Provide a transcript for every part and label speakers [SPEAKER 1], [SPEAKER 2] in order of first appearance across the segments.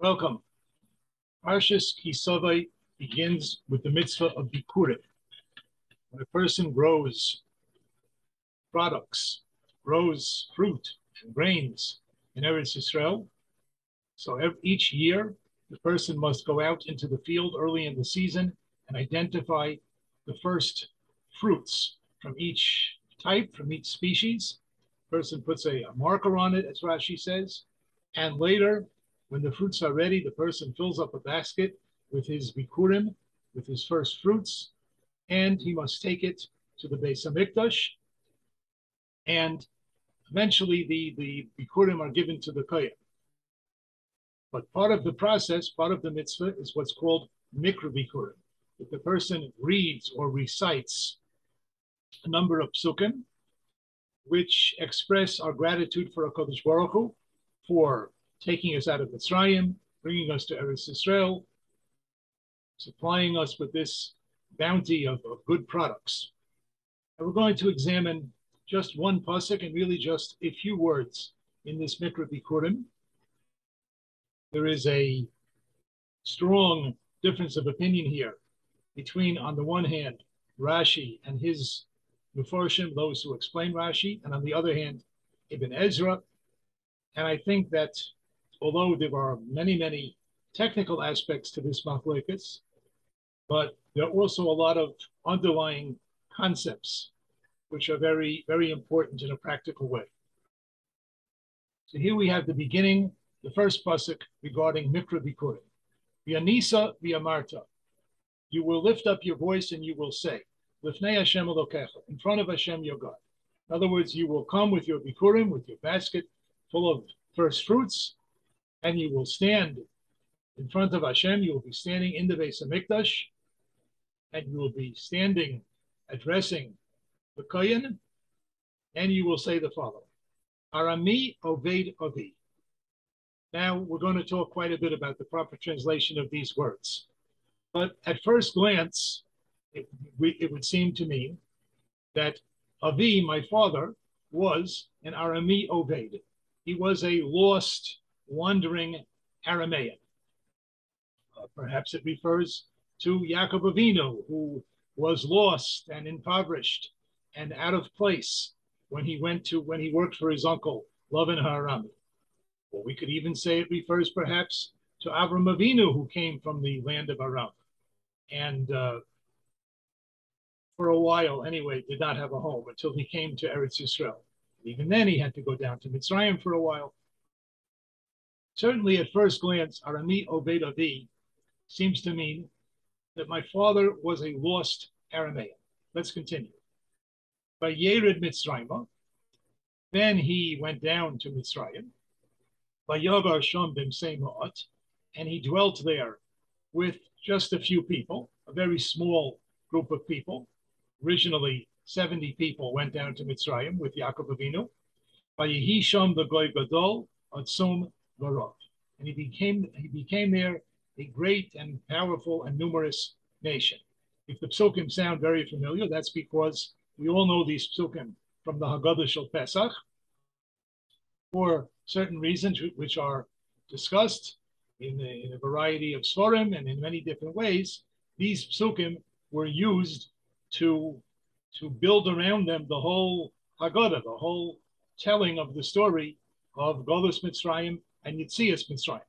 [SPEAKER 1] Welcome. Parshas Kisavai begins with the mitzvah of Bikurim. When a person grows products, grows fruit and grains in Eretz Yisrael, so each year the person must go out into the field early in the season and identify the first fruits from each type, from each species. Person puts a, a marker on it, as Rashi says, and later when the fruits are ready, the person fills up a basket with his bikurim, with his first fruits, and he must take it to the Beis Hamikdash. And eventually, the, the bikurim are given to the kohen. But part of the process, part of the mitzvah, is what's called mikra bikurim. If the person reads or recites a number of psukim, which express our gratitude for HaKadosh Baruch Hu, for taking us out of Mitzrayim, bringing us to Eretz Israel, supplying us with this bounty of, of good products. And we're going to examine just one pasuk and really just a few words in this Mikra Bikurim. There is a strong difference of opinion here between, on the one hand, Rashi and his Meforshim, those who explain Rashi, and on the other hand, Ibn Ezra. And I think that although there are many, many technical aspects to this machlokes, but there are also a lot of underlying concepts which are very, very important in a practical way. So here we have the beginning, the first pasuk regarding Mikra Bikurim. V'anisa v'amarta. You will lift up your voice and you will say, Lifnei Hashem Elokecha, in front of Hashem your God. In other words, you will come with your Bikurim, with your basket full of first fruits, and you will stand in front of Hashem. You will be standing in the Beis Hamikdash, and you will be standing addressing the Kohen, and you will say the following: Arami Oved Avi. Now we're going to talk quite a bit about the proper translation of these words, but at first glance, it, it would seem to me that Avi, my father, was an Arami Oved. He was a lost wandering Aramaean. Uh, perhaps it refers to Yaakov Avinu, who was lost and impoverished and out of place when he went to when he worked for his uncle Lavan Harami. Or we could even say it refers perhaps to Avram Avinu, who came from the land of Aram, and uh, for a while anyway did not have a home until he came to Eretz Yisrael. Even then, he had to go down to Mitzrayim for a while Certainly, at first glance, Arami Obed Avi seems to mean that my father was a lost Aramaean. Let's continue. By Yerid Mitzrayim, then he went down to Mitzrayim. By Yagar Sham Bimseimot, and he dwelt there with just a few people, a very small group of people. Originally, 70 people went down to Mitzrayim with Yaakov Avinu. By Yehisham the Goy Gadol, Atzum And he became, he became there a great and powerful and numerous nation. If the psukim sound very familiar, that's because we all know these psukim from the Haggadah Shel Pesach for certain reasons which are discussed in, in a variety of svarim and in many different ways. These psukim were used to, to build around them the whole Haggadah, the whole telling of the story of Golus Mitzrayim and Yitzias Mitzrayim.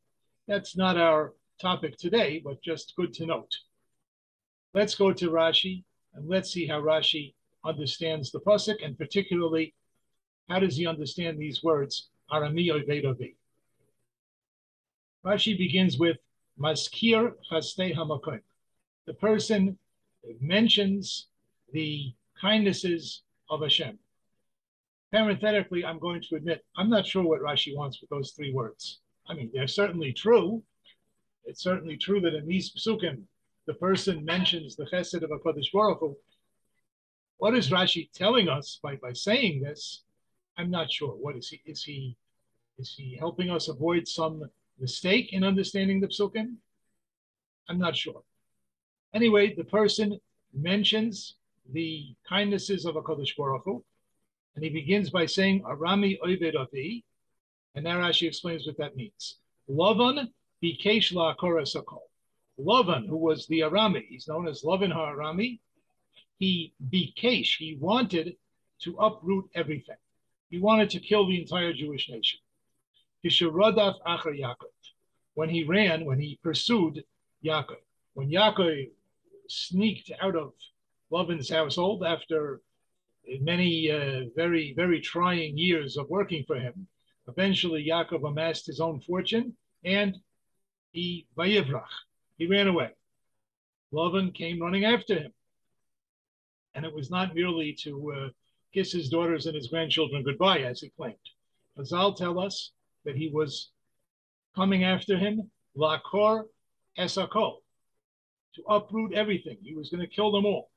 [SPEAKER 1] That's not our topic today, but just good to note. Let's go to Rashi and let's see how Rashi understands the pasuk, and particularly, how does he understand these words, Arami Vedovi? Rashi begins with Maskir Chaste Hamakoim. The person mentions the kindnesses of Hashem. Parenthetically, I'm going to admit I'm not sure what Rashi wants with those three words. I mean, they're certainly true. It's certainly true that in these psukim, the person mentions the chesed of HaKadosh Baruch Hu. What is Rashi telling us by, by saying this? I'm not sure. What is he? Is he is he helping us avoid some mistake in understanding the psukim? I'm not sure. Anyway, the person mentions the kindnesses of HaKadosh Baruch Hu, and he begins by saying, Arami Oived Avi. And now Rashi explains what that means. Lavan Bikesh La Korasakol. Lavan, who was the Arami, he's known as Lavan HaArami, he Bikesh, he wanted to uproot everything. He wanted to kill the entire Jewish nation. Kisharadaf Achar Yaakov. When he ran, when he pursued Yaakov, when Yaakov sneaked out of Lavan's household after many uh, very, very trying years of working for him, eventually Yaakov amassed his own fortune and he vayivrach, he ran away. Lavan came running after him. And it was not merely to uh, kiss his daughters and his grandchildren goodbye, as he claimed. Chazal tell us that he was coming after him, lakor esakol, to uproot everything. He was going to kill them all.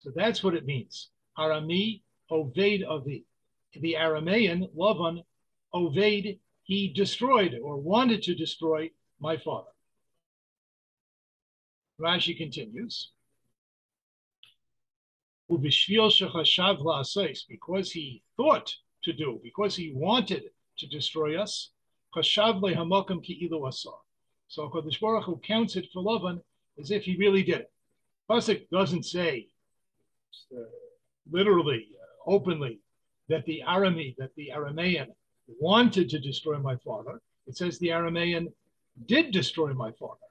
[SPEAKER 1] So that's what it means. Arami oved avi. The Aramean, Lavan, oved, he destroyed or wanted to destroy my father. Rashi continues. Because he thought to do, because he wanted to destroy us, so Kodesh Baruch Hu counts it for Lavan as if he really did it. Pasuk doesn't say literally, uh, openly, that the Arami, that the Aramean wanted to destroy my father. It says the Aramean did destroy my father.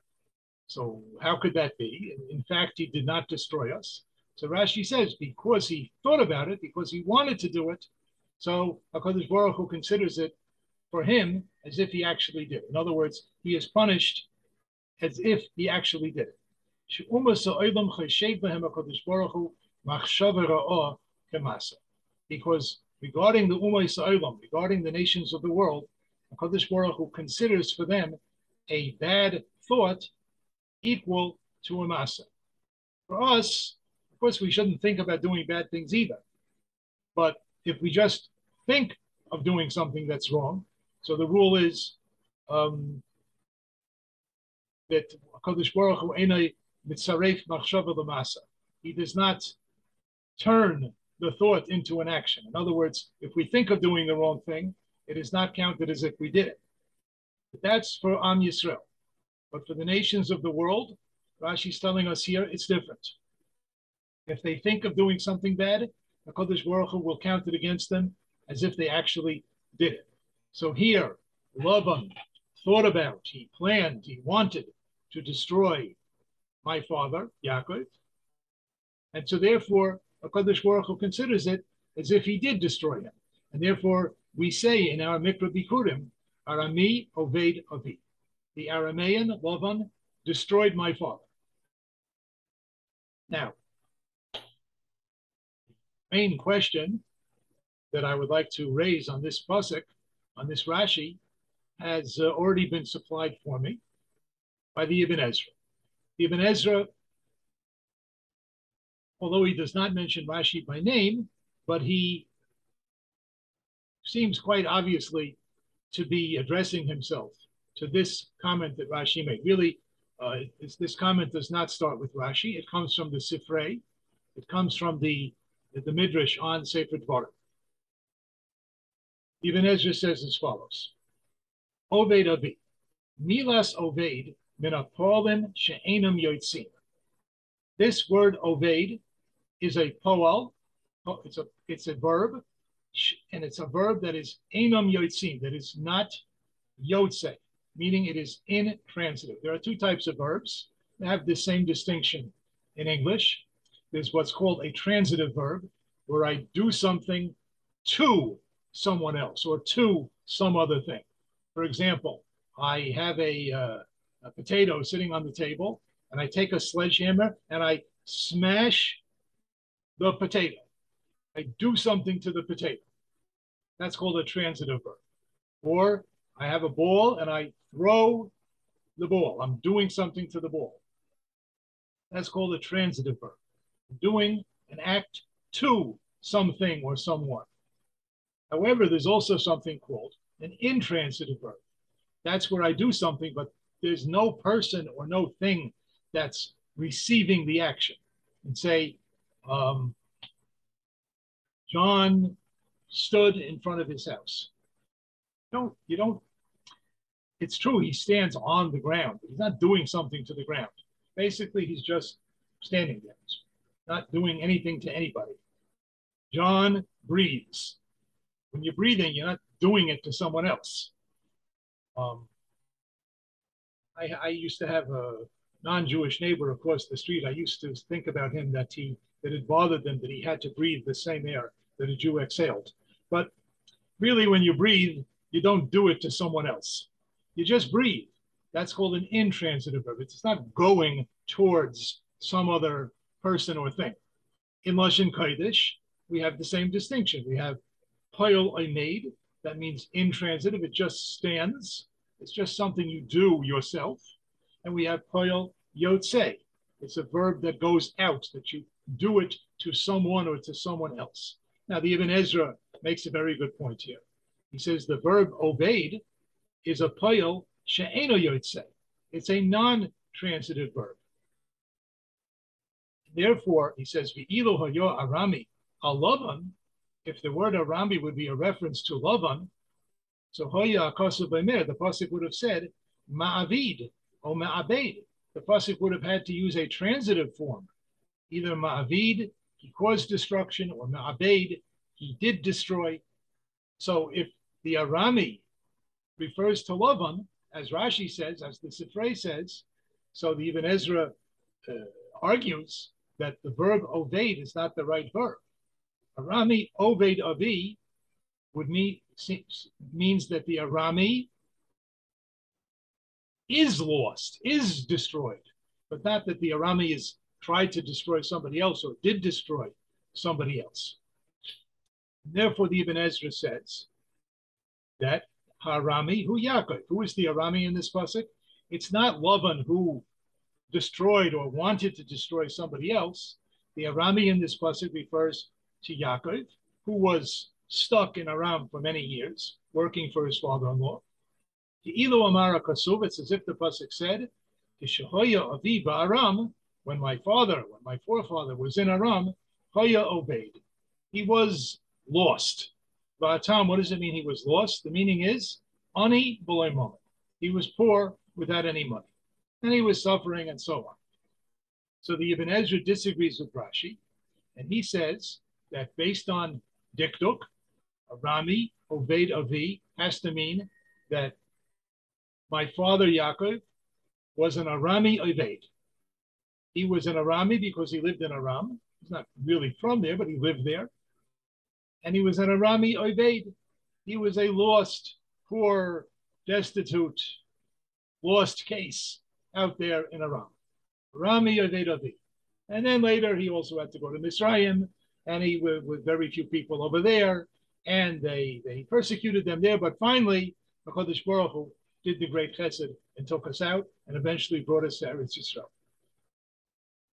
[SPEAKER 1] So how could that be? In fact, he did not destroy us. So Rashi says because he thought about it, because he wanted to do it, so Hakadosh Baruch Hu considers it for him as if he actually did. In other words, he is punished as if he actually did it. Because regarding the Umay Sa'ilam, regarding the nations of the world, HaKadosh Baruch Hu considers for them a bad thought equal to a masa. For us, of course, we shouldn't think about doing bad things either. But if we just think of doing something that's wrong, so the rule is um, that Kodesh Baruch Hu. He does not turn the thought into an action. In other words, if we think of doing the wrong thing, it is not counted as if we did it. But that's for Am Yisrael. But for the nations of the world, Rashi's telling us here it's different. If they think of doing something bad, the Kodesh Baruch Hu will count it against them as if they actually did it. So here, Laban thought about, he planned, he wanted to destroy my father, Yaakov. And so therefore, HaKadosh Baruch Hu considers it as if he did destroy him. And therefore, we say in our Mikra Bikurim, Arami Oved Avi. The Aramean, Lavan, destroyed my father. Now, main question that I would like to raise on this pasuk, on this Rashi, has uh, already been supplied for me by the Ibn Ezra. The Ibn Ezra although he does not mention Rashi by name, but he seems quite obviously to be addressing himself to this comment that Rashi made. Really, uh, this comment does not start with Rashi. It comes from the Sifrei. It comes from the, the Midrash on Sefer Dvarim. Ibn Ezra says as follows. Oved Avi. Milas Oved min apolim she'enam yotzim. This word Oved is a poel. It's a it's a verb, and it's a verb that is enam yotzim, that is not yotze, meaning it is intransitive. There are two types of verbs that have the same distinction in English. There's what's called a transitive verb, where I do something to someone else or to some other thing. For example, I have a, uh, a potato sitting on the table, and I take a sledgehammer and I smash the potato. I do something to the potato. That's called a transitive verb. Or I have a ball and I throw the ball. I'm doing something to the ball. That's called a transitive verb. Doing an act to something or someone. However, there's also something called an intransitive verb. That's where I do something, but there's no person or no thing that's receiving the action. And say, um, John stood in front of his house. Don't, you don't, it's true he stands on the ground. He's not doing something to the ground. Basically, he's just standing there, not doing anything to anybody. John breathes. When you're breathing, you're not doing it to someone else. Um, I, I used to have a non-Jewish neighbor across the street. I used to think about him that he that it bothered them that he had to breathe the same air that a Jew exhaled. But really, when you breathe, you don't do it to someone else. You just breathe. That's called an intransitive verb. It's not going towards some other person or thing. In Lashon Kodesh, we have the same distinction. We have poil made. That means intransitive. It just stands. It's just something you do yourself. And we have poil yotze. It's a verb that goes out, that you do it to someone or to someone else. Now, the Ibn Ezra makes a very good point here. He says the verb obeyed is a poil she'eno yotze. It's a non-transitive verb. Therefore, he says, V'ilo hayo arami alavan, if the word arami would be a reference to Lavan, so hoya akosu the pasuk would have said ma'avid or ma'abed. The pasuk would have had to use a transitive form, either ma'avid, he caused destruction, or ma'abed, he did destroy. So if the arami refers to Lavan, as Rashi says, as the Sifrei says, so the Ibn Ezra uh, argues that the verb oved is not the right verb. Arami oved avi would mean means that the Arami is lost, is destroyed, but not that the Arami is tried to destroy somebody else or did destroy somebody else. Therefore, the Ibn Ezra says that Harami, who Yaakov, who is the Arami in this pasuk? It's not Lavan who destroyed or wanted to destroy somebody else. The Arami in this pasuk refers to Yaakov, who was stuck in Aram for many years, working for his father-in-law. Ilu Amara Kasuv, it's as if the Pasuk said, Avi Aram, when my father, when my forefather was in Aram, Hoya obeyed. He was lost. Va'atam, what does it mean he was lost? The meaning is, Ani moment. He was poor without any money. And he was suffering and so on. So the Ibn Ezra disagrees with Rashi, and he says that based on Dikduk, Rami, Oved Avi, has to mean that my father Yaakov was an Arami Oved. He was an Arami because he lived in Aram. He's not really from there, but he lived there. And he was an Arami Oved. He was a lost, poor, destitute, lost case out there in Aram. Arami Oved Avi. And then later he also had to go to Misraim, and he with, with very few people over there and they they persecuted them there. But finally, Hakadosh Baruch Hu did the great Chesed and took us out, and eventually brought us to Eretz Yisrael.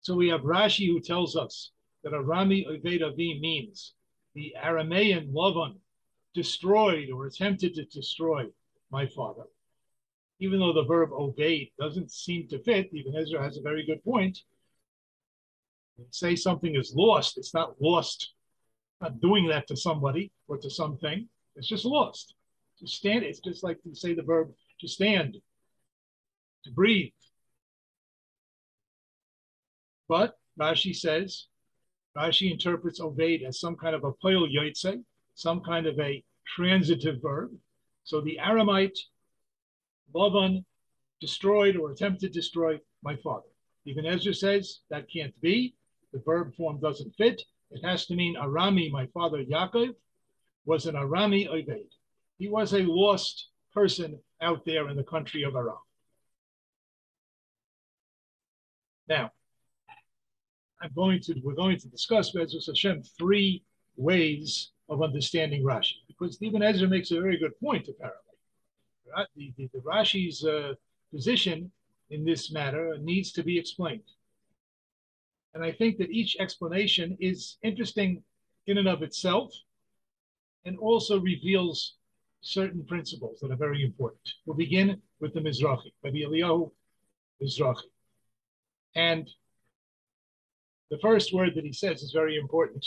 [SPEAKER 1] So we have Rashi who tells us that Arami Oved Avi means the Aramean Lavan destroyed or attempted to destroy my father. Even though the verb obeyed doesn't seem to fit, even Ezra has a very good point. Say something is lost, it's not lost not doing that to somebody or to something. It's just lost. To stand, it's just like to say the verb to stand, to breathe. But Rashi says, Rashi interprets obeyed as some kind of a poil yotze, some kind of a transitive verb. So the Aramite, Lavan, destroyed or attempted to destroy my father. Even Ezra says that can't be. The verb form doesn't fit. It has to mean Arami, my father Yaakov, was an Arami Oved. He was a lost person out there in the country of Aram. Now, I'm going to we're going to discuss B'ezras Hashem three ways of understanding Rashi because Ibn Ezra makes a very good point apparently. The, the, the Rashi's uh, position in this matter needs to be explained. And I think that each explanation is interesting in and of itself and also reveals certain principles that are very important. We'll begin with the Mizrahi, Rabbi Eliyahu Mizrahi. And the first word that he says is very important.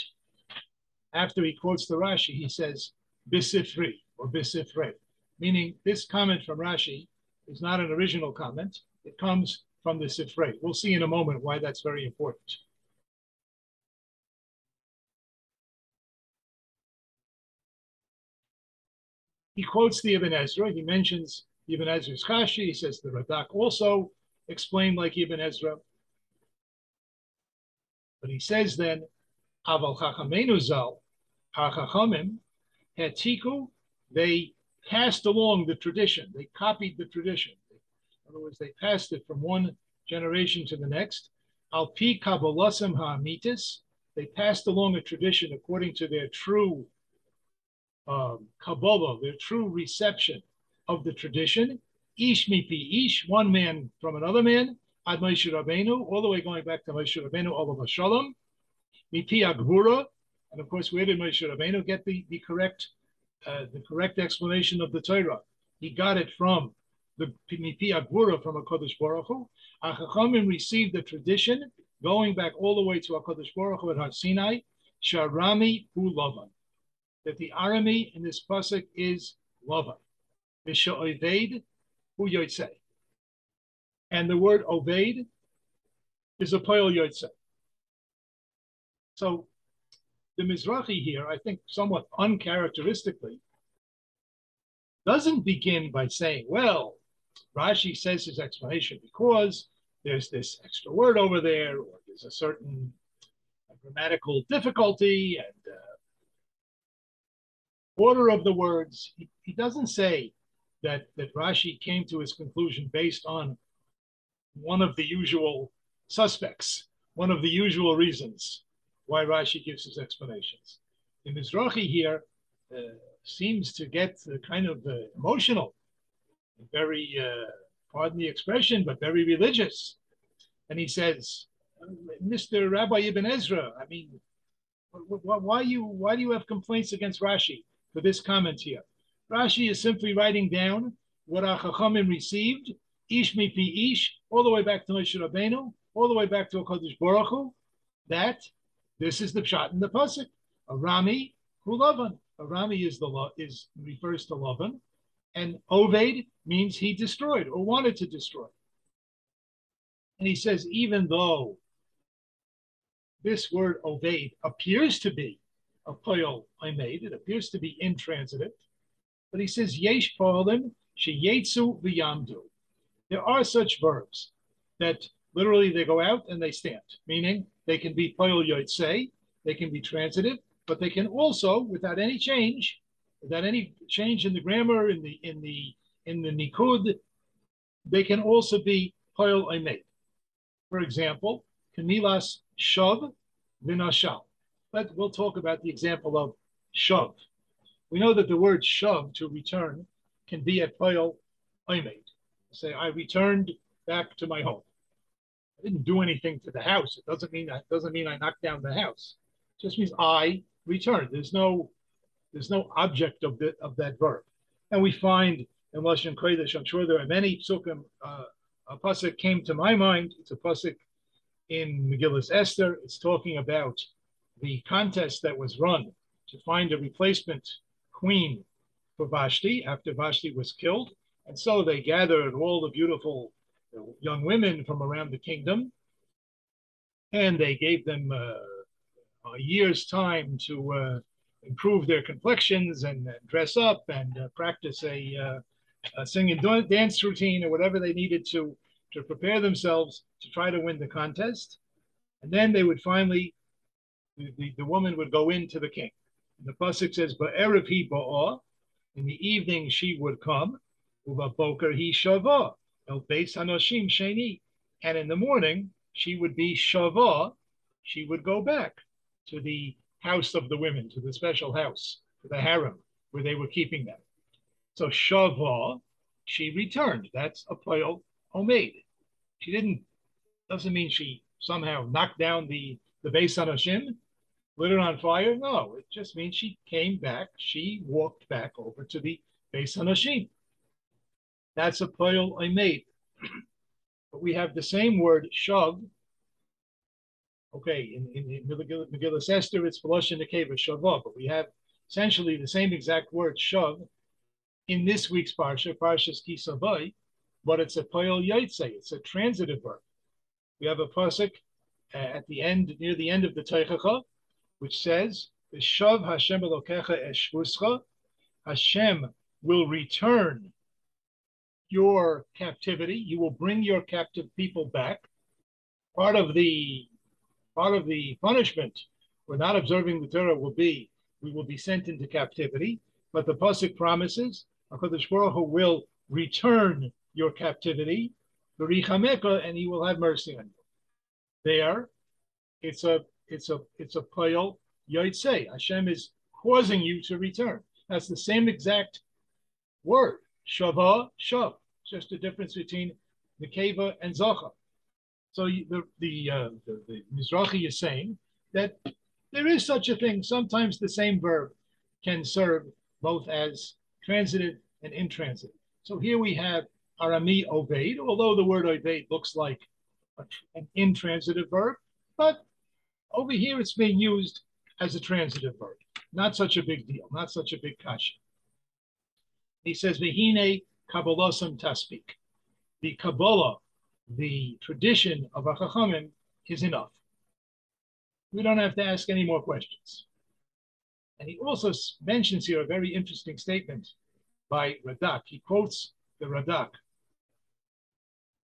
[SPEAKER 1] After he quotes the Rashi, he says, Bisifri or Bisifre, meaning this comment from Rashi is not an original comment. It comes from the Sifrei. We'll see in a moment why that's very important. He quotes the Ibn Ezra. He mentions Ibn Ezra's Kashi. He says the Radak also explained like Ibn Ezra. But he says then, Aval Chachamenu Zal, HaChachamim, Hetiku, they passed along the tradition. They copied the tradition. In other words, they passed it from one generation to the next. Al pi kabbalasam ha'amitis, they passed along a tradition according to their true um, Kabbalah, their true reception of the tradition. Ish mipi ish, one man from another man, ad Moshe Rabbeinu, all the way going back to Moshe Rabbeinu, Olav Shalom, mipi agvura, and of course, where did Moshe Rabbeinu get the, the correct uh, the correct explanation of the Torah? He got it from the mipi agvura from a Kodesh Baruch Hu. Achachamim received the tradition going back all the way to Hakadosh Baruch Hu at Har Sinai, Sharami Hu Lavan that the Arami in this pasuk is Lavan. Oved hu yotze. And the word Oved is a poil yotze. So the Mizrahi here, I think somewhat uncharacteristically, doesn't begin by saying, well, Rashi says his explanation because there's this extra word over there, or there's a certain grammatical difficulty, and uh, order of the words, he, he doesn't say that, that Rashi came to his conclusion based on one of the usual suspects, one of the usual reasons why Rashi gives his explanations. The Mizrahi here uh, seems to get uh, kind of uh, emotional, very, uh, pardon the expression, but very religious. And he says, Mr. Rabbi Ibn Ezra, I mean, why you why do you have complaints against Rashi? for this comment here. Rashi is simply writing down what our Chachamim received, Ish mipi Ish, all the way back to Moshe Rabbeinu, all the way back to Hakadosh Baruch Hu, that this is the pshat in the pasuk. A Rami who Lavan. A Rami is the is refers to Lavan, and Oved means he destroyed or wanted to destroy. And he says, even though this word Oved appears to be a poil I made. It appears to be intransitive, but he says yesh poelim sheyetsu v'yamdu. There are such verbs that literally they go out and they stand, meaning they can be poil yotzei, they can be transitive, but they can also, without any change, without any change in the grammar, in the in the in the nikud, they can also be poil made. For example, kamilas shav v'nashal. But we'll talk about the example of shav. We know that the word shav, to return, can be a poil oimed. Say, I returned back to my home. I didn't do anything to the house. It doesn't mean that doesn't mean I knocked down the house. It just means I returned. There's no there's no object of the, of that verb. And we find in Lashon Kodesh, I'm sure there are many psukim. Uh, a pasuk came to my mind. It's a pasuk in Megillus Esther. It's talking about the contest that was run to find a replacement queen for Vashti after Vashti was killed. And so they gathered all the beautiful young women from around the kingdom and they gave them uh, a year's time to uh, improve their complexions and, and dress up and uh, practice a, uh, a sing and dance routine or whatever they needed to to prepare themselves to try to win the contest. And then they would finally the, the, the woman would go in to the king. And the pasuk says, "Ba'erev he ba'ah." In the evening she would come. Uva boker he shava el beis hanoshim sheni. And in the morning she would be shava. She would go back to the house of the women, to the special house, to the harem where they were keeping them. So shava, she returned. That's a poil omeid. She didn't. Doesn't mean she somehow knocked down the the Beis Hanoshim lit it on fire? No, it just means she came back. She walked back over to the base Beis Hanashim. That's a poil I made. but we have the same word, shav. Okay, in, in, in Megillah Esther, it's Velosh Nekeva Shavah, but we have essentially the same exact word, shav, in this week's Parsha, Parshas Kisavai, but it's a poil yaitse. It's a transitive verb. We have a pasuk uh, at the end, near the end of the Teichacha, which says, "Shav Hashem Elokecha eshvuscha." Hashem will return your captivity. You will bring your captive people back. Part of the part of the punishment for not observing the Torah will be we will be sent into captivity. But the pasuk promises Hakadosh Baruch Hu will return your captivity, and He will have mercy on you. There, it's a it's a it's a payal say Hashem is causing you to return. That's the same exact word. Shava, shav. Just a difference between the keva and zacha. So the the, uh, the the Mizrahi is saying that there is such a thing. Sometimes the same verb can serve both as transitive and intransitive. So here we have arami obeyed, although the word obeyed looks like an intransitive verb, but over here it's being used as a transitive verb. Not such a big deal, not such a big kasha. He says, Vihine Kabbalosam Taspik. The Kabbalah, the tradition of Achachamim, is enough. We don't have to ask any more questions. And he also mentions here a very interesting statement by Radak. He quotes the Radak.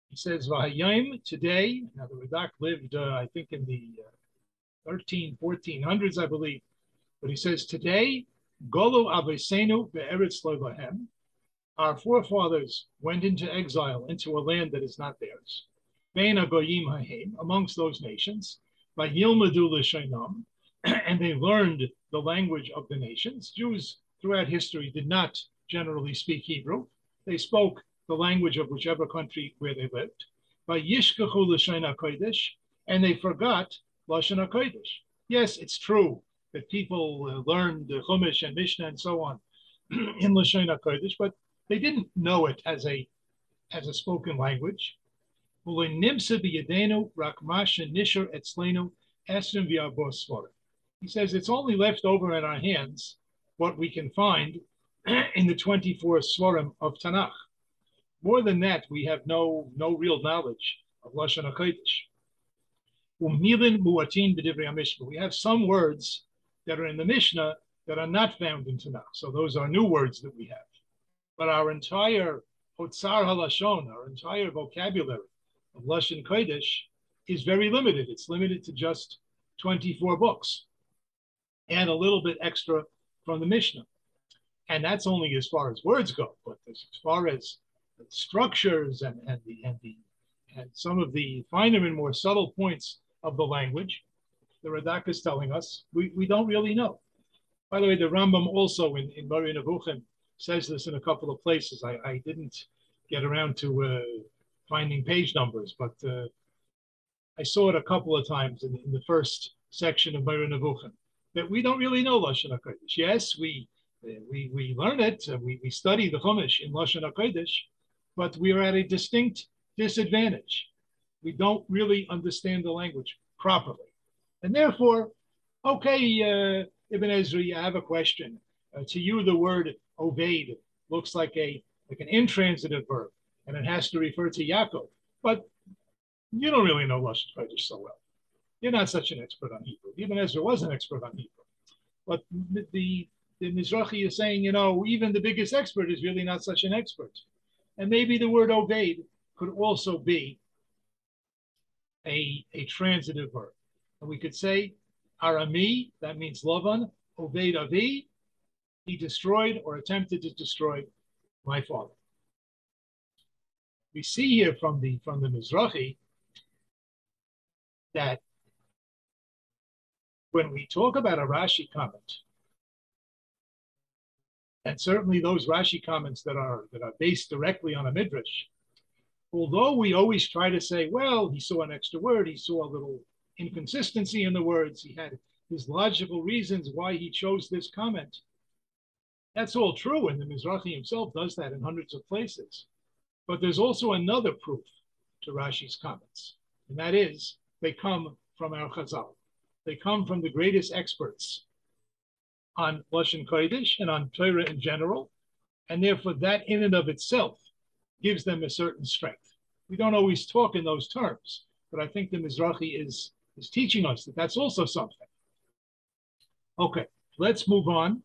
[SPEAKER 1] He says, Vahayim, today, now the Radak lived, uh, I think, in the uh, 13, 1400s, I believe. But he says, today, Golu Avesenu be'eretz lovahem. Our forefathers went into exile into a land that is not theirs. Bein agoyim ha'im, amongst those nations, by Yilmadu l'shainam, and they learned the language of the nations. Jews throughout history did not generally speak Hebrew. They spoke the language of whichever country where they lived. By Yishkachu l'shaina kodesh, and they forgot Lashon HaKodesh. Yes, it's true that people uh, learned the Chumash and Mishnah and so on in Lashon HaKodesh, but they didn't know it as a as a spoken language. He says it's only left over in our hands what we can find in the 24 Svarim of Tanakh. More than that, we have no no real knowledge of Lashon HaKodesh. We have some words that are in the Mishnah that are not found in Tanakh. So those are new words that we have. But our entire Hotzar HaLashon, our entire vocabulary of Lashon Kodesh is very limited. It's limited to just 24 books and a little bit extra from the Mishnah. And that's only as far as words go. But as far as structures and, and the and the and some of the finer and more subtle points of the language, the Radak is telling us, we, we don't really know. By the way, the Rambam also in, in Moreh Nevuchim says this in a couple of places. I, I didn't get around to uh, finding page numbers, but uh, I saw it a couple of times in, in the first section of Moreh Nevuchim that we don't really know Lashon HaKodesh. Yes, we, we, we learn it, uh, we, we study the Chumash in Lashon HaKodesh, but we are at a distinct disadvantage. We don't really understand the language properly. And therefore, okay, uh, Ibn Ezra, I have a question. Uh, to you, the word obeyed looks like a like an intransitive verb, and it has to refer to Yaakov. But you don't really know Lashon Kodesh so well. You're not such an expert on Hebrew. Ibn Ezra was an expert on Hebrew. But the, the Mizrahi is saying, you know, even the biggest expert is really not such an expert. And maybe the word obeyed could also be a, a transitive verb. And we could say Arami, that means Lavan, Oved Avi, he destroyed or attempted to destroy my father. We see here from the from the Mizrahi that when we talk about a Rashi comment, and certainly those Rashi comments that are that are based directly on a midrash, although we always try to say, well, he saw an extra word, he saw a little inconsistency in the words. He had his logical reasons why he chose this comment. That's all true, and the Mizrahi himself does that in hundreds of places. But there's also another proof to Rashi's comments, and that is they come from our Chazal. They come from the greatest experts on Lashon Kodesh and on Torah in general, and therefore that in and of itself gives them a certain strength. We don't always talk in those terms, but I think the Mizrahi is, is teaching us that that's also something. Okay, let's move on.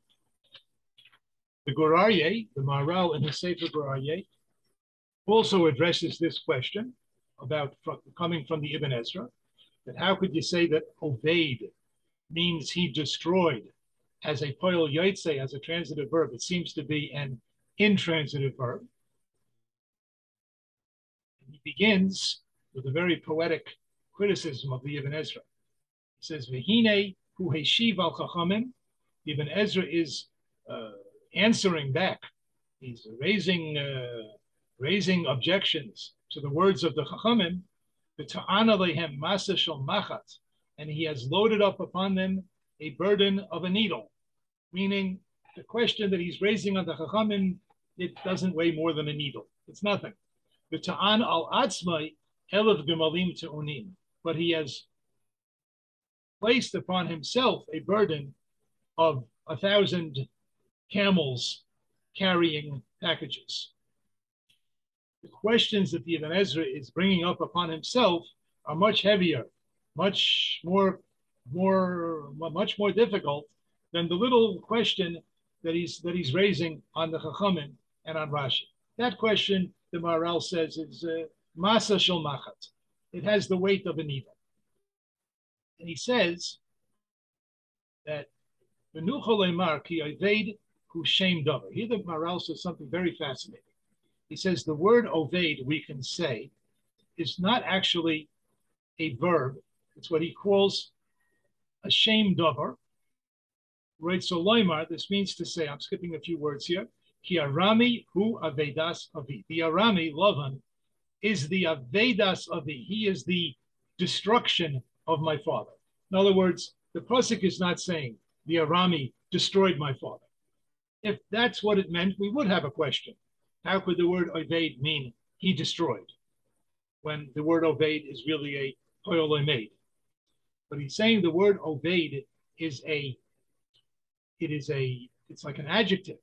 [SPEAKER 1] The Gur Aryeh, the Maharal in his Sefer Gur Aryeh, also addresses this question about coming from the Ibn Ezra, that how could you say that obeyed means he destroyed as a poil yaitse, as a transitive verb? It seems to be an intransitive verb. he begins with a very poetic criticism of the Ibn Ezra. He says, Vihine hu heshiv al chachamim. Ibn Ezra is uh, answering back. He's raising uh, raising objections to the words of the chachamim. And he has loaded up upon them a burden of a needle, meaning the question that he's raising on the chachamim it doesn't weigh more than a needle. It's nothing. The ta'an al atzmai elav gemalim te'unim, but he has placed upon himself a burden of a thousand camels carrying packages. The questions that the Ibn Ezra is bringing up upon himself are much heavier, much more, more, much more difficult than the little question that he's that he's raising on the Chachamim and on Rashi. That question, the Maharal says, is uh, masa shel machat. It has the weight of an evil. And he says that V'nuchol ki oved hu shem davar. Here the Maharal says something very fascinating. He says the word oved, we can say, is not actually a verb. It's what he calls a shame davar. Right, so loimar, this means to say, I'm skipping a few words here. Ki arami hu avedas avi. The arami, Lavan, is the avedas avi. He is the destruction of my father. In other words, the pasuk is not saying the arami destroyed my father. If that's what it meant, we would have a question. How could the word oved mean he destroyed when the word oved is really a toil made? But he's saying the word oved is a, it is a, it's like an adjective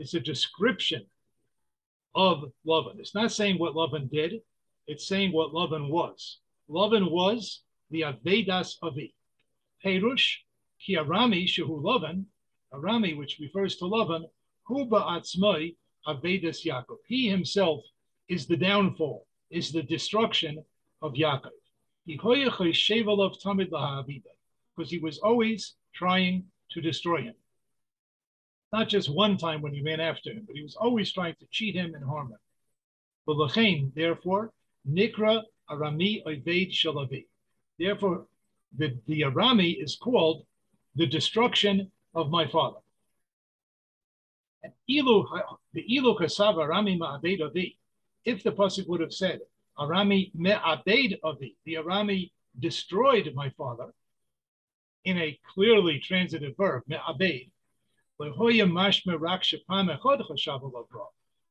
[SPEAKER 1] it's a description of Lavan. It's not saying what Lavan did, it's saying what Lavan was. Lavan was the Avedas Avi. Perush, ki Arami shehu Lavan, Arami, which refers to Lavan, hu ba'atzmai Avedas Yaakov. He himself is the downfall, is the destruction of Yaakov. Because he was always trying to destroy him. Not just one time when he ran after him, but he was always trying to cheat him and harm him. Therefore, Nikra Arami Oived Shalavi. Therefore, the, the Arami is called the destruction of my father. And the Ilu Kasav Arami Ma'abed Avi, if the Pasuk would have said, Arami Me'abed Avi, the Arami destroyed my father, in a clearly transitive verb, Me'abed,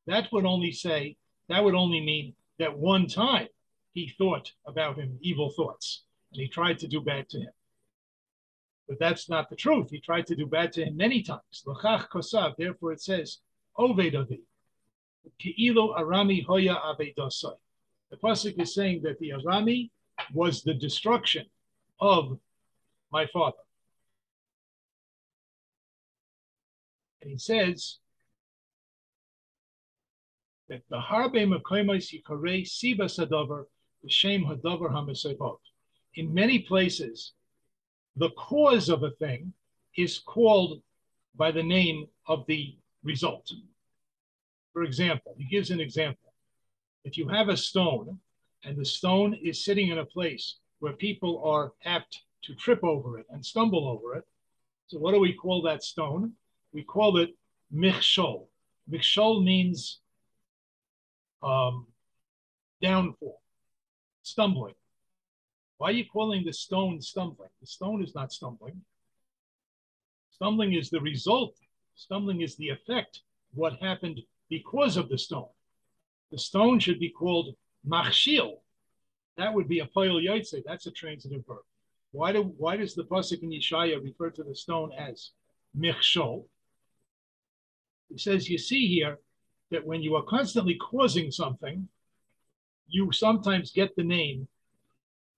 [SPEAKER 1] that would only say, that would only mean that one time he thought about him evil thoughts and he tried to do bad to him. But that's not the truth. He tried to do bad to him many times. Therefore, it says. The Pasuk is saying that the Arami was the destruction of my father. And he says that the harbe makoimos yikarei siba sadavar b'shem hadavar hamisebot. In many places, the cause of a thing is called by the name of the result. For example, he gives an example. If you have a stone and the stone is sitting in a place where people are apt to trip over it and stumble over it, so what do we call that stone? We call it michshol. Michshol means um, downfall, stumbling. Why are you calling the stone stumbling? The stone is not stumbling. Stumbling is the result. Stumbling is the effect. What happened because of the stone? The stone should be called machshil. That would be a poil yotze. That's a transitive verb. Why do why does the pasuk in Yeshaya refer to the stone as michshol? He says, you see here that when you are constantly causing something, you sometimes get the name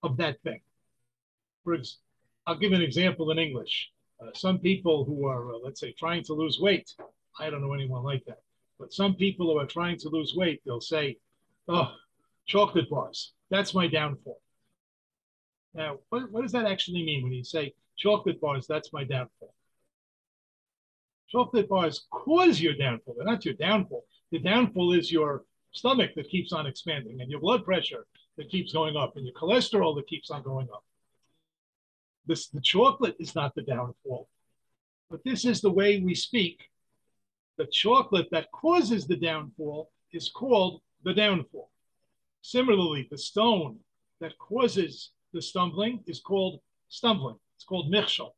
[SPEAKER 1] of that thing. For ex- I'll give an example in English. Uh, some people who are, uh, let's say, trying to lose weight, I don't know anyone like that, but some people who are trying to lose weight, they'll say, oh, chocolate bars, that's my downfall. Now, what, what does that actually mean when you say chocolate bars, that's my downfall? Chocolate bars cause your downfall. They're not your downfall. The downfall is your stomach that keeps on expanding and your blood pressure that keeps going up and your cholesterol that keeps on going up. This the chocolate is not the downfall. But this is the way we speak. The chocolate that causes the downfall is called the downfall. Similarly, the stone that causes the stumbling is called stumbling. It's called michshol.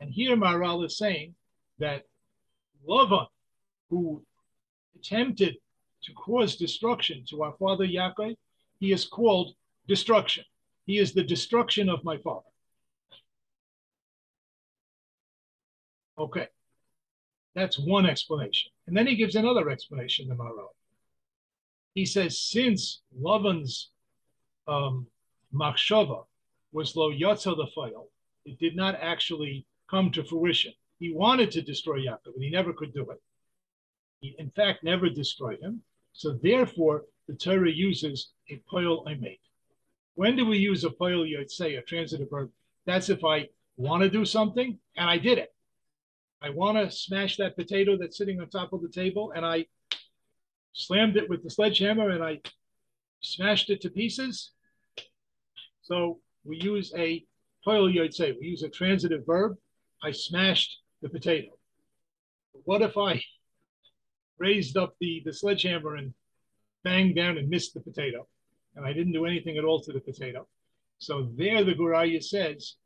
[SPEAKER 1] And here Maharal is saying that Lavan, who attempted to cause destruction to our father Yaakov, he is called destruction. He is the destruction of my father. Okay, that's one explanation. And then he gives another explanation to Maharal. He says, since Lavan's um, machshava was lo yatza the it did not actually come to fruition. He wanted to destroy Yaakov, but he never could do it. He, in fact, never destroyed him. So therefore, the Torah uses a poil I made. When do we use a poil say a transitive verb? That's if I want to do something and I did it. I want to smash that potato that's sitting on top of the table and I slammed it with the sledgehammer and I smashed it to pieces. So we use a poil say. We use a transitive verb. I smashed the potato. What if I raised up the, the sledgehammer and banged down and missed the potato? And I didn't do anything at all to the potato. So there the Gur Aryeh says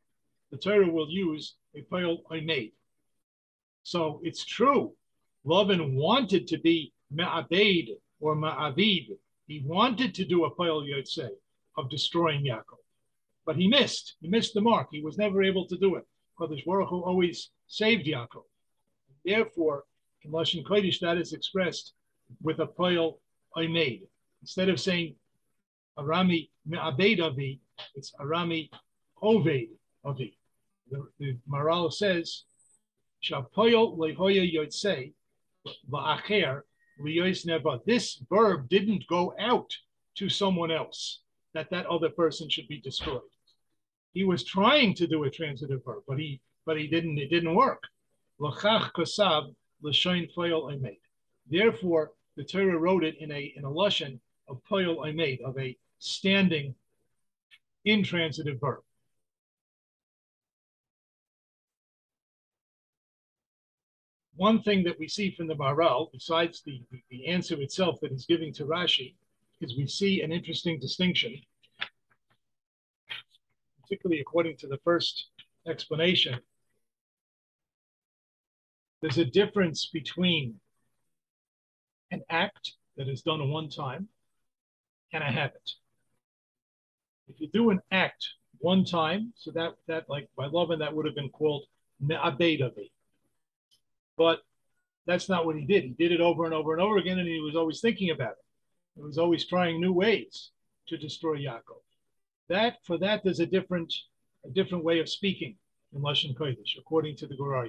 [SPEAKER 1] the Torah will use a poil I made. So it's true. Lavan wanted to be ma'abed or ma'avid. He wanted to do a poil say of destroying Yaakov, but he missed. He missed the mark. He was never able to do it. Kodesh Baruch Hu always saved Yaakov. Therefore, in Lashon Kodesh, that is expressed with a poil I made. Instead of saying Arami me'abed avi, it's Arami oved avi. The, the Maharal says, Shapoyol lehoya yotzei va'acher liyois neva. This verb didn't go out to someone else, that that other person should be destroyed. He was trying to do a transitive verb, but he but he didn't. It didn't work. L'chach kosav l'shoin foyol made. Therefore, the Torah wrote it in a in a lashon of poyol made of a standing intransitive verb. One thing that we see from the Maharal, besides the, the answer itself that he's giving to Rashi, is we see an interesting distinction, particularly according to the first explanation. There's a difference between an act that is done one time and a habit. If you do an act one time, so that that like by Lavan that would have been called me'abedavi. But that's not what he did. He did it over and over and over again, and he was always thinking about it. He was always trying new ways to destroy Yaakov. That for that there's a different a different way of speaking in Lashon Kodesh, according to the Gur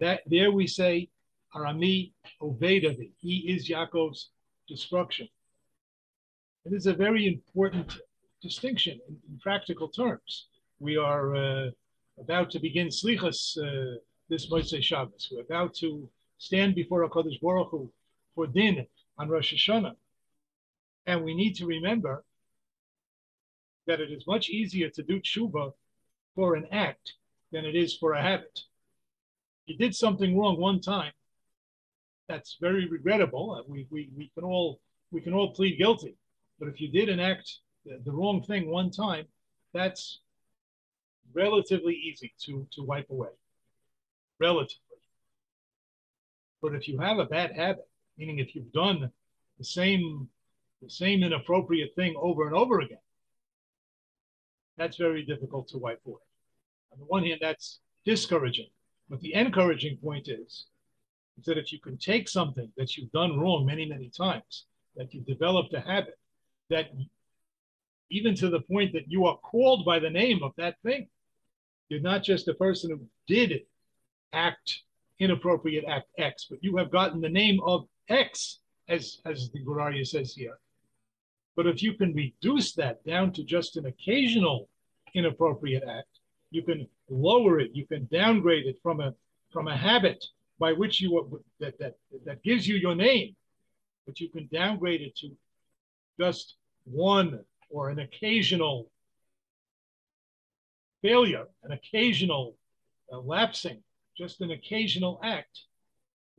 [SPEAKER 1] That there we say Arami Ovedavi. He is Yaakov's destruction. It is a very important distinction in, in practical terms. We are uh, about to begin Slichas uh, this Motzei Shabbos. We're about to stand before HaKadosh Baruch Hu for din on Rosh Hashanah. And we need to remember that it is much easier to do tshuva for an act than it is for a habit. You did something wrong one time. That's very regrettable. We, we, we can all we can all plead guilty. But if you did an act the, the wrong thing one time, that's relatively easy to, to wipe away. Relatively. But if you have a bad habit, meaning if you've done the same the same inappropriate thing over and over again, that's very difficult to wipe away. On the one hand, that's discouraging. But the encouraging point is is that if you can take something that you've done wrong many, many times, that you've developed a habit, that even to the point that you are called by the name of that thing, you're not just a person who did act inappropriate act X, but you have gotten the name of X, as, as the Gur Aryeh says here. But if you can reduce that down to just an occasional inappropriate act, you can lower it, you can downgrade it from a from a habit by which you that that that gives you your name, but you can downgrade it to just one or an occasional failure, an occasional uh, lapsing, just an occasional act.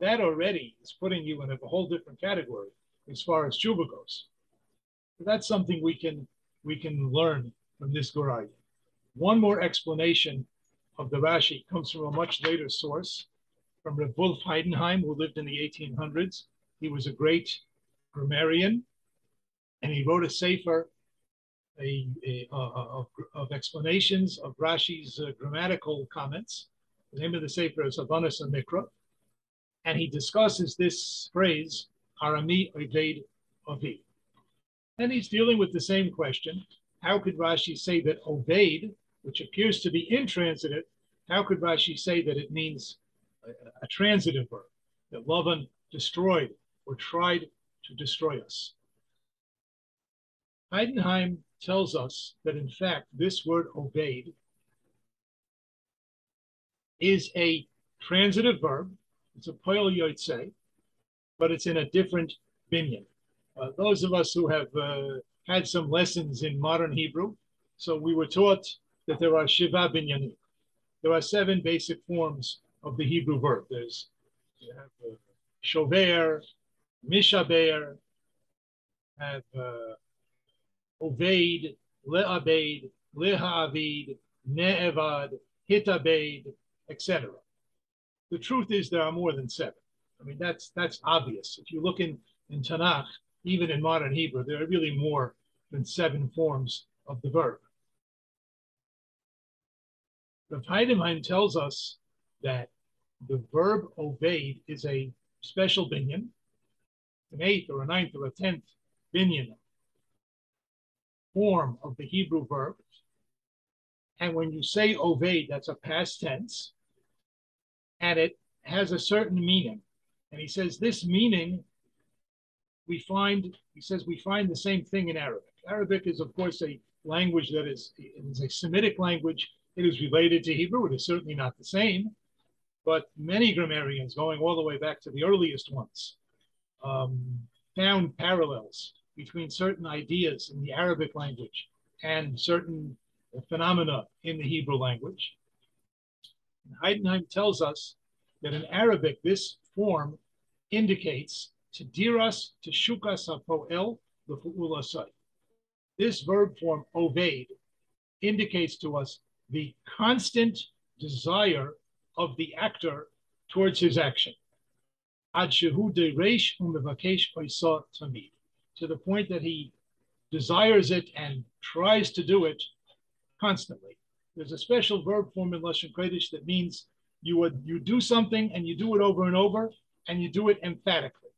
[SPEAKER 1] That already is putting you in a whole different category as far as tshuva goes. That's something we can we can learn from this Gur One more explanation of the Rashi comes from a much later source, from Reb Wolf Heidenheim, who lived in the 1800s. He was a great grammarian, and he wrote a sefer a, a, a of, of, explanations of Rashi's uh, grammatical comments. The name of the sefer is Havanas Mikra, and he discusses this phrase, Arami Oveid Avi. And he's dealing with the same question. How could Rashi say that obeyed, which appears to be intransitive, how could Rashi say that it means a, a transitive verb, that Lavan destroyed or tried to destroy us? Heidenheim tells us that in fact this word obeyed is a transitive verb. It's a poil yotze, but it's in a different binyan. Uh, those of us who have uh, had some lessons in modern Hebrew, so we were taught that there are shiva binyanim. There are seven basic forms of the Hebrew verb. There's you have uh, shover, mishaber, have uh, Oveid, Le'abeid, Leha'avid, Ne'evad, Hitabeid, etc. The truth is there are more than seven. I mean, that's that's obvious. If you look in, in Tanakh, even in modern Hebrew, there are really more than seven forms of the verb. Rav Heidenheim tells us that the verb obeyed is a special binyan, an eighth or a ninth or a tenth binyan form of the Hebrew verb. And when you say ovade, that's a past tense, and it has a certain meaning. And he says this meaning we find, he says we find the same thing in Arabic. Arabic is, of course, a language that is, is a Semitic language. It is related to Hebrew. It is certainly not the same, but many grammarians, going all the way back to the earliest ones, um, found parallels between certain ideas in the Arabic language and certain phenomena in the Hebrew language. And Heidenheim tells us that in Arabic, this form indicates to diras to shukas hapoel lefu'ulasai. This verb form, ovade, indicates to us the constant desire of the actor towards his action. Ad shehu de reish um umevakesh tamid to the point that he desires it and tries to do it constantly. There's a special verb form in Lashon Kodesh that means you would you do something and you do it over and over and you do it emphatically.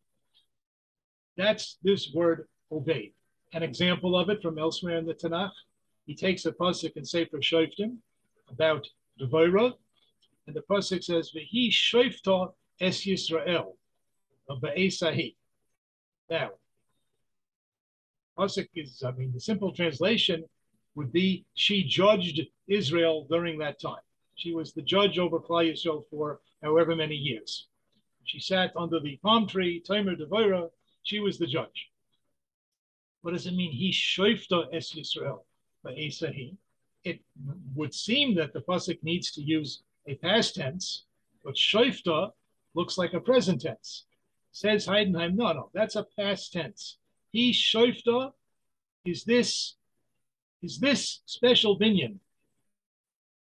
[SPEAKER 1] That's this word obeyed. An example of it from elsewhere in the Tanakh. He takes a pasuk in Sefer Shoftim about Devorah, and the pasuk says, "V'hi shofta es Yisrael, ba'esahi." Now, Pasuk is, I mean, the simple translation would be she judged Israel during that time. She was the judge over Klal Yisrael for however many years. She sat under the palm tree, Tamer Devora, she was the judge. What does it mean? He shoifta es Yisrael Esahi. It would seem that the pasuk needs to use a past tense, but shoifta looks like a present tense. Says Heidenheim, no, no, that's a past tense. He shoifta is this is this special binyan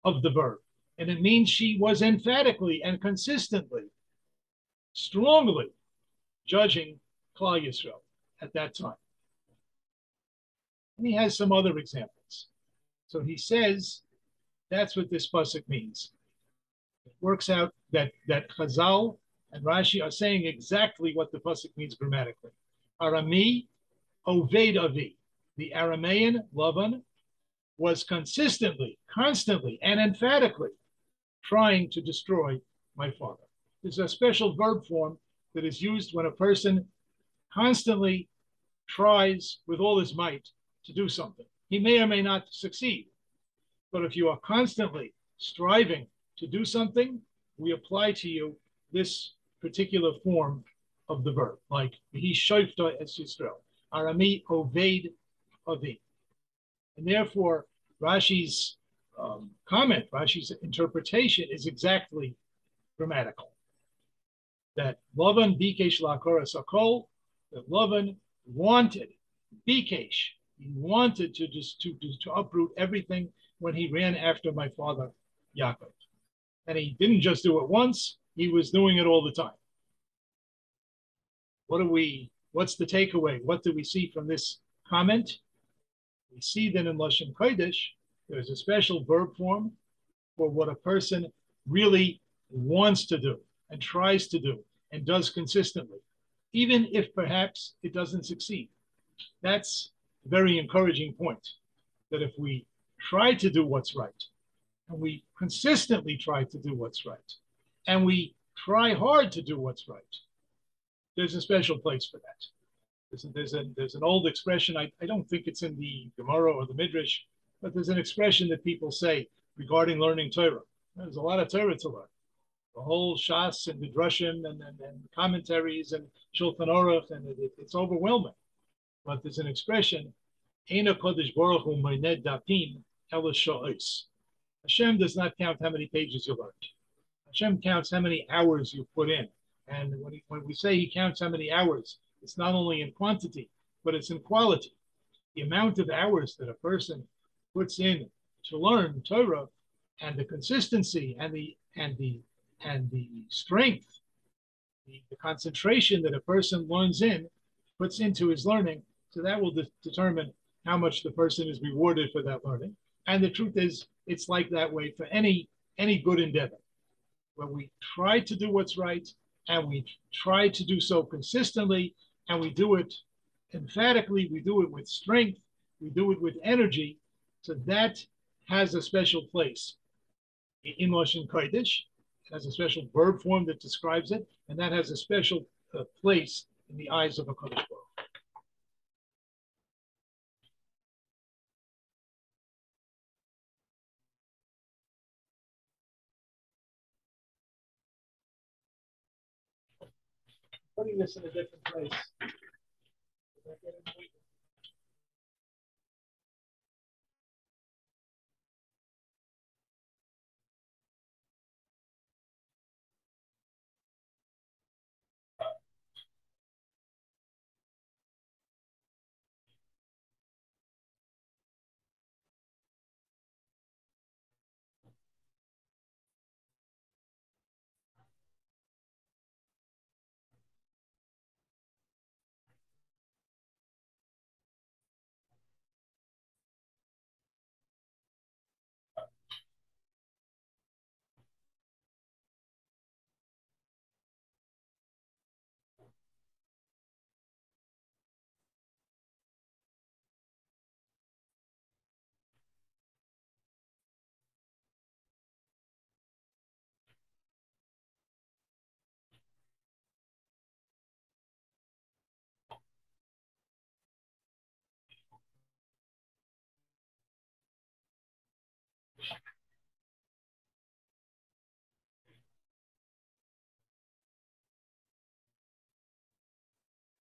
[SPEAKER 1] of the verb. And it means she was emphatically and consistently, strongly judging Klal Yisrael at that time. And he has some other examples. So he says that's what this pasuk means. It works out that that Chazal and Rashi are saying exactly what the pasuk means grammatically. Arami Oved Avi. The Aramean Lavan was consistently, constantly, and emphatically trying to destroy my father. There's a special verb form that is used when a person constantly tries with all his might to do something. He may or may not succeed. But if you are constantly striving to do something, we apply to you this particular form of the verb, like he shofta es Yisrael, arami oved avi. And therefore, Rashi's um, comment, Rashi's interpretation is exactly grammatical. That Lavan bikesh lakora sakol, that Lavan wanted bikesh, he wanted to just to, to, to uproot everything when he ran after my father Yaakov. And he didn't just do it once, he was doing it all the time. What do we, what's the takeaway? What do we see from this comment? We see that in Lashon Kodesh, there's a special verb form for what a person really wants to do and tries to do and does consistently, even if perhaps it doesn't succeed. That's a very encouraging point that if we try to do what's right and we consistently try to do what's right and we try hard to do what's right, there's a special place for that. There's, a, there's, a, there's an old expression, I, I don't think it's in the Gemara or the Midrash, but there's an expression that people say regarding learning Torah. There's a lot of Torah to learn. The whole Shas and Midrashim and, and, and commentaries and Shulchan Aruch, and it, it's overwhelming. But there's an expression, Eina Kodesh Baruch Hu Dapim Hashem does not count how many pages you learned. Hashem counts how many hours you put in. And when, he, when we say he counts how many hours, it's not only in quantity, but it's in quality. The amount of hours that a person puts in to learn Torah and the consistency and the and the and the strength, the, the concentration that a person learns in, puts into his learning, so that will de- determine how much the person is rewarded for that learning. And the truth is, it's like that way for any any good endeavor, where we try to do what's right and we try to do so consistently and we do it emphatically, we do it with strength, we do it with energy. So that has a special place in Lashon Kodesh. Has a special verb form that describes it, and that has a special uh, place in the eyes of a Baruch. putting this in a different place.